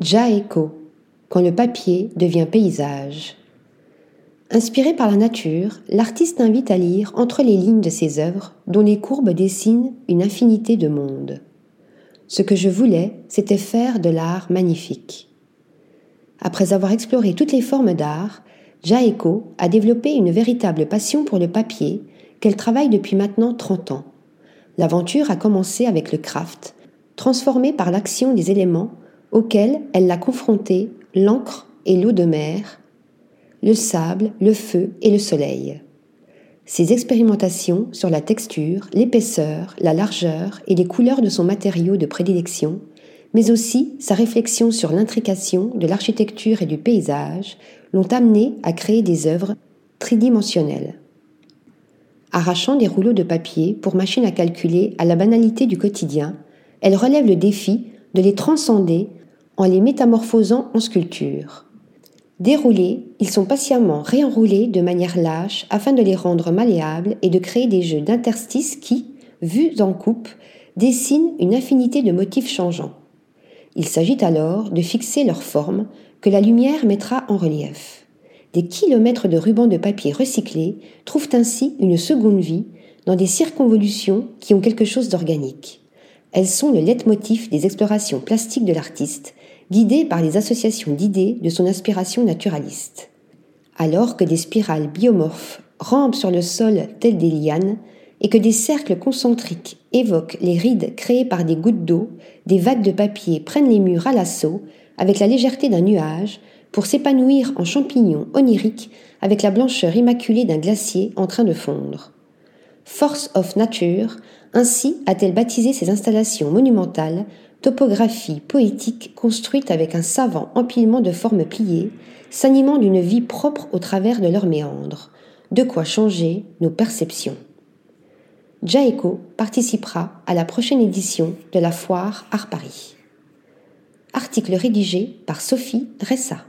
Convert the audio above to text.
Jaeko, quand le papier devient paysage. Inspiré par la nature, l'artiste invite à lire entre les lignes de ses œuvres, dont les courbes dessinent une infinité de mondes. Ce que je voulais, c'était faire de l'art magnifique. Après avoir exploré toutes les formes d'art, Jaeko a développé une véritable passion pour le papier qu'elle travaille depuis maintenant 30 ans. L'aventure a commencé avec le craft, transformé par l'action des éléments auxquels elle l'a confronté l'encre et l'eau de mer, le sable, le feu et le soleil. Ses expérimentations sur la texture, l'épaisseur, la largeur et les couleurs de son matériau de prédilection, mais aussi sa réflexion sur l'intrication de l'architecture et du paysage, l'ont amené à créer des œuvres tridimensionnelles. Arrachant des rouleaux de papier pour machine à calculer à la banalité du quotidien, elle relève le défi de les transcender en les métamorphosant en sculpture. Déroulés, ils sont patiemment réenroulés de manière lâche afin de les rendre malléables et de créer des jeux d'interstices qui, vus en coupe, dessinent une infinité de motifs changeants. Il s'agit alors de fixer leur forme que la lumière mettra en relief. Des kilomètres de rubans de papier recyclés trouvent ainsi une seconde vie dans des circonvolutions qui ont quelque chose d'organique. Elles sont le leitmotiv des explorations plastiques de l'artiste guidé par les associations d'idées de son inspiration naturaliste. Alors que des spirales biomorphes rampent sur le sol telles des lianes et que des cercles concentriques évoquent les rides créées par des gouttes d'eau, des vagues de papier prennent les murs à l'assaut avec la légèreté d'un nuage pour s'épanouir en champignons oniriques avec la blancheur immaculée d'un glacier en train de fondre. Force of Nature, ainsi a-t-elle baptisé ses installations monumentales topographie poétique construite avec un savant empilement de formes pliées, s'animant d'une vie propre au travers de leurs méandres, de quoi changer nos perceptions. Jaeko participera à la prochaine édition de la foire Art Paris. Article rédigé par Sophie Ressa.